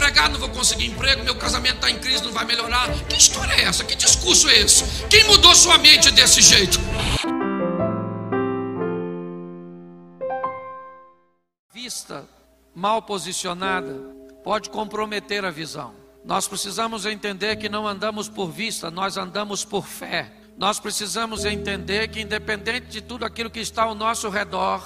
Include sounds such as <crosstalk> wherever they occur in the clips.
desempregado, não vou conseguir emprego, meu casamento está em crise, não vai melhorar. Que história é essa? Que discurso é esse? Quem mudou sua mente desse jeito? Vista mal posicionada pode comprometer a visão. Nós precisamos entender que não andamos por vista, nós andamos por fé. Nós precisamos entender que, independente de tudo aquilo que está ao nosso redor,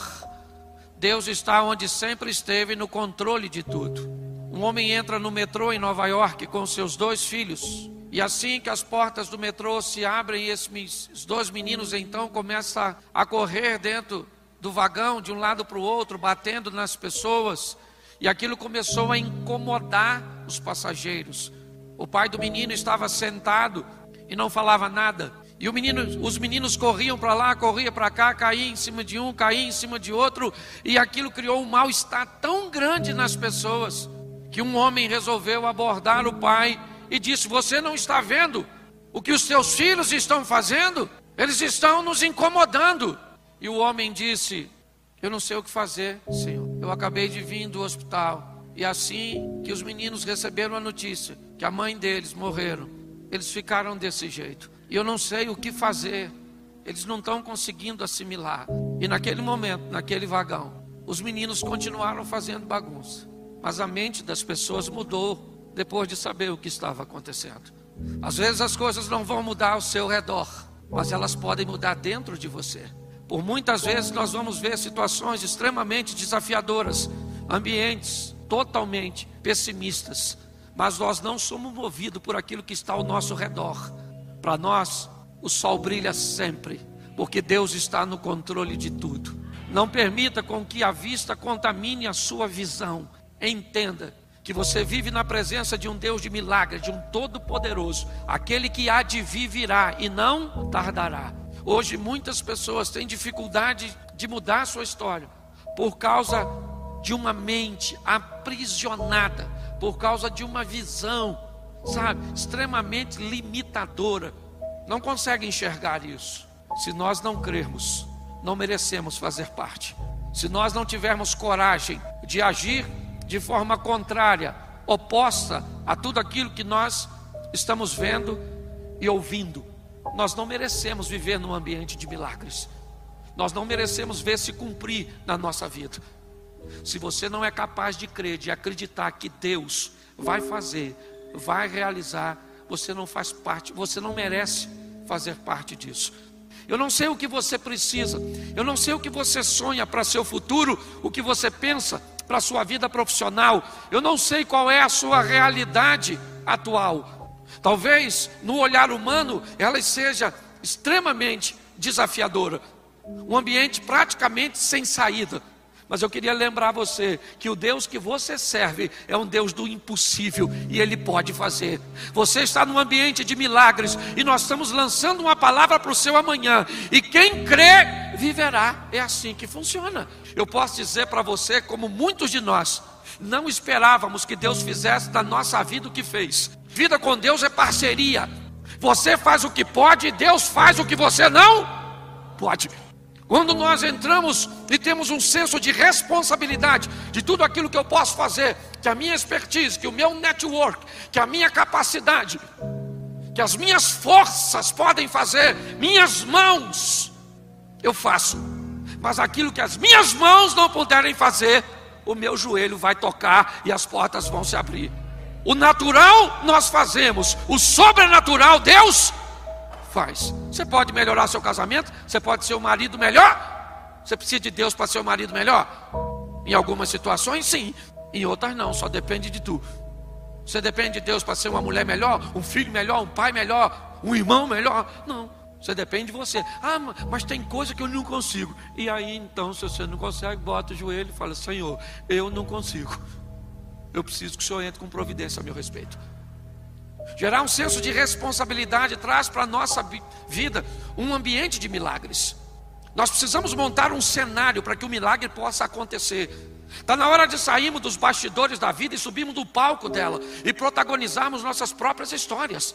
Deus está onde sempre esteve no controle de tudo. Um homem entra no metrô em Nova York com seus dois filhos. E assim que as portas do metrô se abrem, esses dois meninos então começam a correr dentro do vagão de um lado para o outro, batendo nas pessoas. E aquilo começou a incomodar os passageiros. O pai do menino estava sentado e não falava nada. E menino, os meninos corriam para lá, corriam para cá, caía em cima de um, caía em cima de outro, e aquilo criou um mal-estar tão grande nas pessoas que um homem resolveu abordar o pai e disse: Você não está vendo o que os teus filhos estão fazendo? Eles estão nos incomodando. E o homem disse: Eu não sei o que fazer, Senhor. Eu acabei de vir do hospital. E assim que os meninos receberam a notícia que a mãe deles morreram, eles ficaram desse jeito. E eu não sei o que fazer. Eles não estão conseguindo assimilar. E naquele momento, naquele vagão, os meninos continuaram fazendo bagunça. Mas a mente das pessoas mudou depois de saber o que estava acontecendo. Às vezes as coisas não vão mudar ao seu redor, mas elas podem mudar dentro de você. Por muitas vezes nós vamos ver situações extremamente desafiadoras, ambientes totalmente pessimistas, mas nós não somos movidos por aquilo que está ao nosso redor. Para nós, o sol brilha sempre, porque Deus está no controle de tudo. Não permita com que a vista contamine a sua visão. Entenda que você vive na presença de um Deus de milagre, de um Todo-Poderoso, aquele que há de vir virá e não tardará. Hoje muitas pessoas têm dificuldade de mudar a sua história por causa de uma mente aprisionada, por causa de uma visão sabe, extremamente limitadora. Não consegue enxergar isso. Se nós não crermos, não merecemos fazer parte. Se nós não tivermos coragem de agir de forma contrária, oposta a tudo aquilo que nós estamos vendo e ouvindo, nós não merecemos viver num ambiente de milagres. Nós não merecemos ver se cumprir na nossa vida. Se você não é capaz de crer, de acreditar que Deus vai fazer, vai realizar, você não faz parte, você não merece fazer parte disso. Eu não sei o que você precisa, eu não sei o que você sonha para seu futuro, o que você pensa para sua vida profissional, eu não sei qual é a sua realidade atual. Talvez no olhar humano ela seja extremamente desafiadora, um ambiente praticamente sem saída. Mas eu queria lembrar você que o Deus que você serve é um Deus do impossível e Ele pode fazer. Você está num ambiente de milagres e nós estamos lançando uma palavra para o seu amanhã. E quem crê, viverá. É assim que funciona. Eu posso dizer para você, como muitos de nós, não esperávamos que Deus fizesse da nossa vida o que fez. Vida com Deus é parceria. Você faz o que pode e Deus faz o que você não pode. Quando nós entramos e temos um senso de responsabilidade de tudo aquilo que eu posso fazer, que a minha expertise, que o meu network, que a minha capacidade, que as minhas forças podem fazer, minhas mãos, eu faço. Mas aquilo que as minhas mãos não puderem fazer, o meu joelho vai tocar e as portas vão se abrir. O natural nós fazemos, o sobrenatural Deus faz. Você pode melhorar seu casamento, você pode ser um marido melhor. Você precisa de Deus para ser um marido melhor? Em algumas situações, sim. Em outras, não. Só depende de tu. Você depende de Deus para ser uma mulher melhor, um filho melhor, um pai melhor, um irmão melhor? Não. Você depende de você. Ah, mas tem coisa que eu não consigo. E aí, então, se você não consegue, bota o joelho e fala: Senhor, eu não consigo. Eu preciso que o Senhor entre com providência a meu respeito. Gerar um senso de responsabilidade traz para a nossa vida um ambiente de milagres. Nós precisamos montar um cenário para que o milagre possa acontecer. Está na hora de sairmos dos bastidores da vida e subirmos do palco dela e protagonizarmos nossas próprias histórias.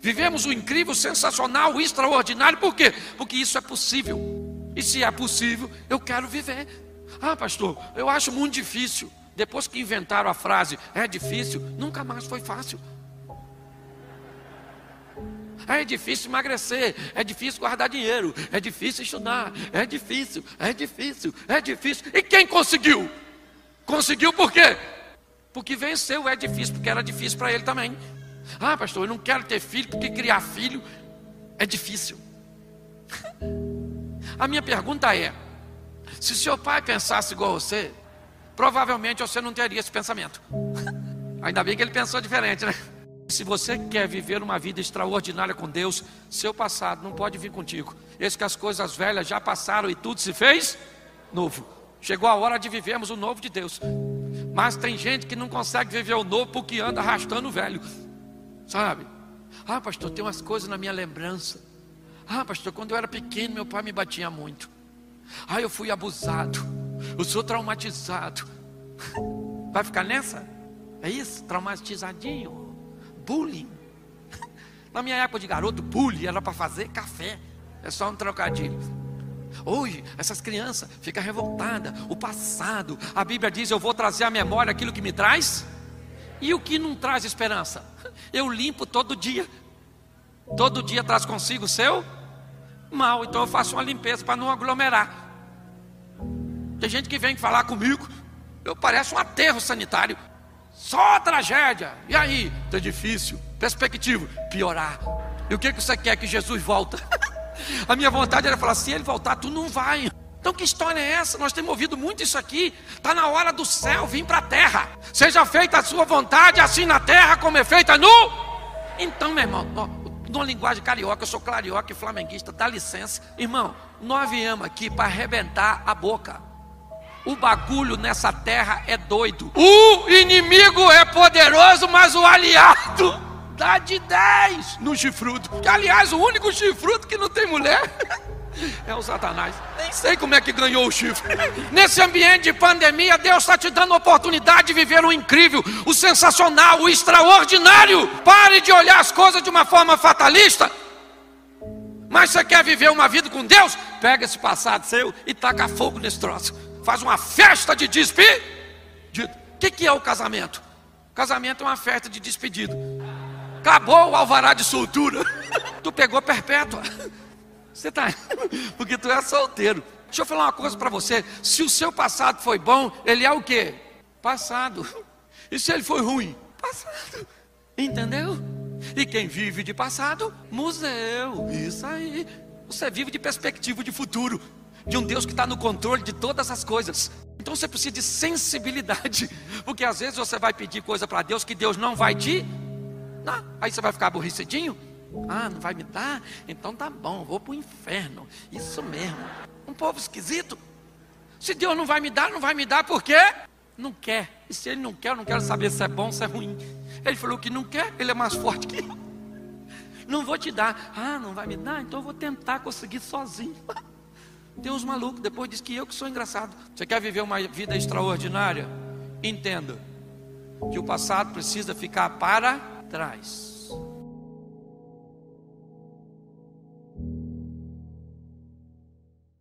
Vivemos o incrível, sensacional, o extraordinário, por quê? Porque isso é possível. E se é possível, eu quero viver. Ah, pastor, eu acho muito difícil. Depois que inventaram a frase é difícil, nunca mais foi fácil. É difícil emagrecer, é difícil guardar dinheiro, é difícil estudar, é difícil, é difícil, é difícil. E quem conseguiu? Conseguiu por quê? Porque venceu, é difícil, porque era difícil para ele também. Ah, pastor, eu não quero ter filho, porque criar filho é difícil. <laughs> A minha pergunta é: se seu pai pensasse igual a você, provavelmente você não teria esse pensamento. <laughs> Ainda bem que ele pensou diferente, né? Se você quer viver uma vida extraordinária com Deus, seu passado não pode vir contigo. Esse que as coisas velhas já passaram e tudo se fez novo. Chegou a hora de vivermos o novo de Deus. Mas tem gente que não consegue viver o novo porque anda arrastando o velho. Sabe? Ah, pastor, tem umas coisas na minha lembrança. Ah, pastor, quando eu era pequeno, meu pai me batia muito. Ah, eu fui abusado. Eu sou traumatizado. <laughs> Vai ficar nessa? É isso? Traumatizadinho? bullying. <laughs> Na minha época de garoto, bullying era para fazer café. É só um trocadilho. Hoje, essas crianças ficam revoltadas. O passado, a Bíblia diz: Eu vou trazer à memória aquilo que me traz. E o que não traz esperança? Eu limpo todo dia. Todo dia traz consigo o seu mal. Então eu faço uma limpeza para não aglomerar. Tem gente que vem falar comigo. Eu pareço um aterro sanitário. Só tragédia. E aí? Tá difícil. Perspectiva, piorar. E o que, que você quer que Jesus volta? <laughs> A minha vontade era falar: se ele voltar, tu não vai. Então que história é essa? Nós temos ouvido muito isso aqui. Está na hora do céu vir para a terra. Seja feita a sua vontade, assim na terra como é feita no. Então, meu irmão, ó, numa linguagem carioca, eu sou carioca e flamenguista, dá licença. Irmão, nós viemos aqui para arrebentar a boca. O bagulho nessa terra é doido. O inimigo é poderoso, mas o aliado dá de 10 no chifrudo. Que, aliás, o único chifrudo que não tem mulher <laughs> é o Satanás. Nem sei como é que ganhou o chifre. Nesse ambiente de pandemia, Deus está te dando a oportunidade de viver o incrível, o sensacional, o extraordinário. Pare de olhar as coisas de uma forma fatalista. Mas você quer viver uma vida com Deus? Pega esse passado seu e taca fogo nesse troço faz uma festa de despedida. O que, que é o casamento? Casamento é uma festa de despedida. Acabou o alvará de soltura. <laughs> tu pegou perpétua. Você tá. <laughs> Porque tu é solteiro. Deixa eu falar uma coisa para você. Se o seu passado foi bom, ele é o quê? Passado. E se ele foi ruim? Passado. Entendeu? E quem vive de passado? Museu. Isso aí. Você vive de perspectiva de futuro de um Deus que está no controle de todas as coisas. Então você precisa de sensibilidade, <laughs> porque às vezes você vai pedir coisa para Deus que Deus não vai te dar. Aí você vai ficar aborrecidinho. Ah, não vai me dar? Então tá bom, vou para o inferno. Isso mesmo. Um povo esquisito. Se Deus não vai me dar, não vai me dar por quê? Não quer. E se Ele não quer, eu não quero saber se é bom se é ruim. Ele falou que não quer, Ele é mais forte que eu. Não vou te dar. Ah, não vai me dar? Então eu vou tentar conseguir sozinho. <laughs> Tem uns malucos, depois diz que eu que sou engraçado. Você quer viver uma vida extraordinária? Entenda que o passado precisa ficar para trás.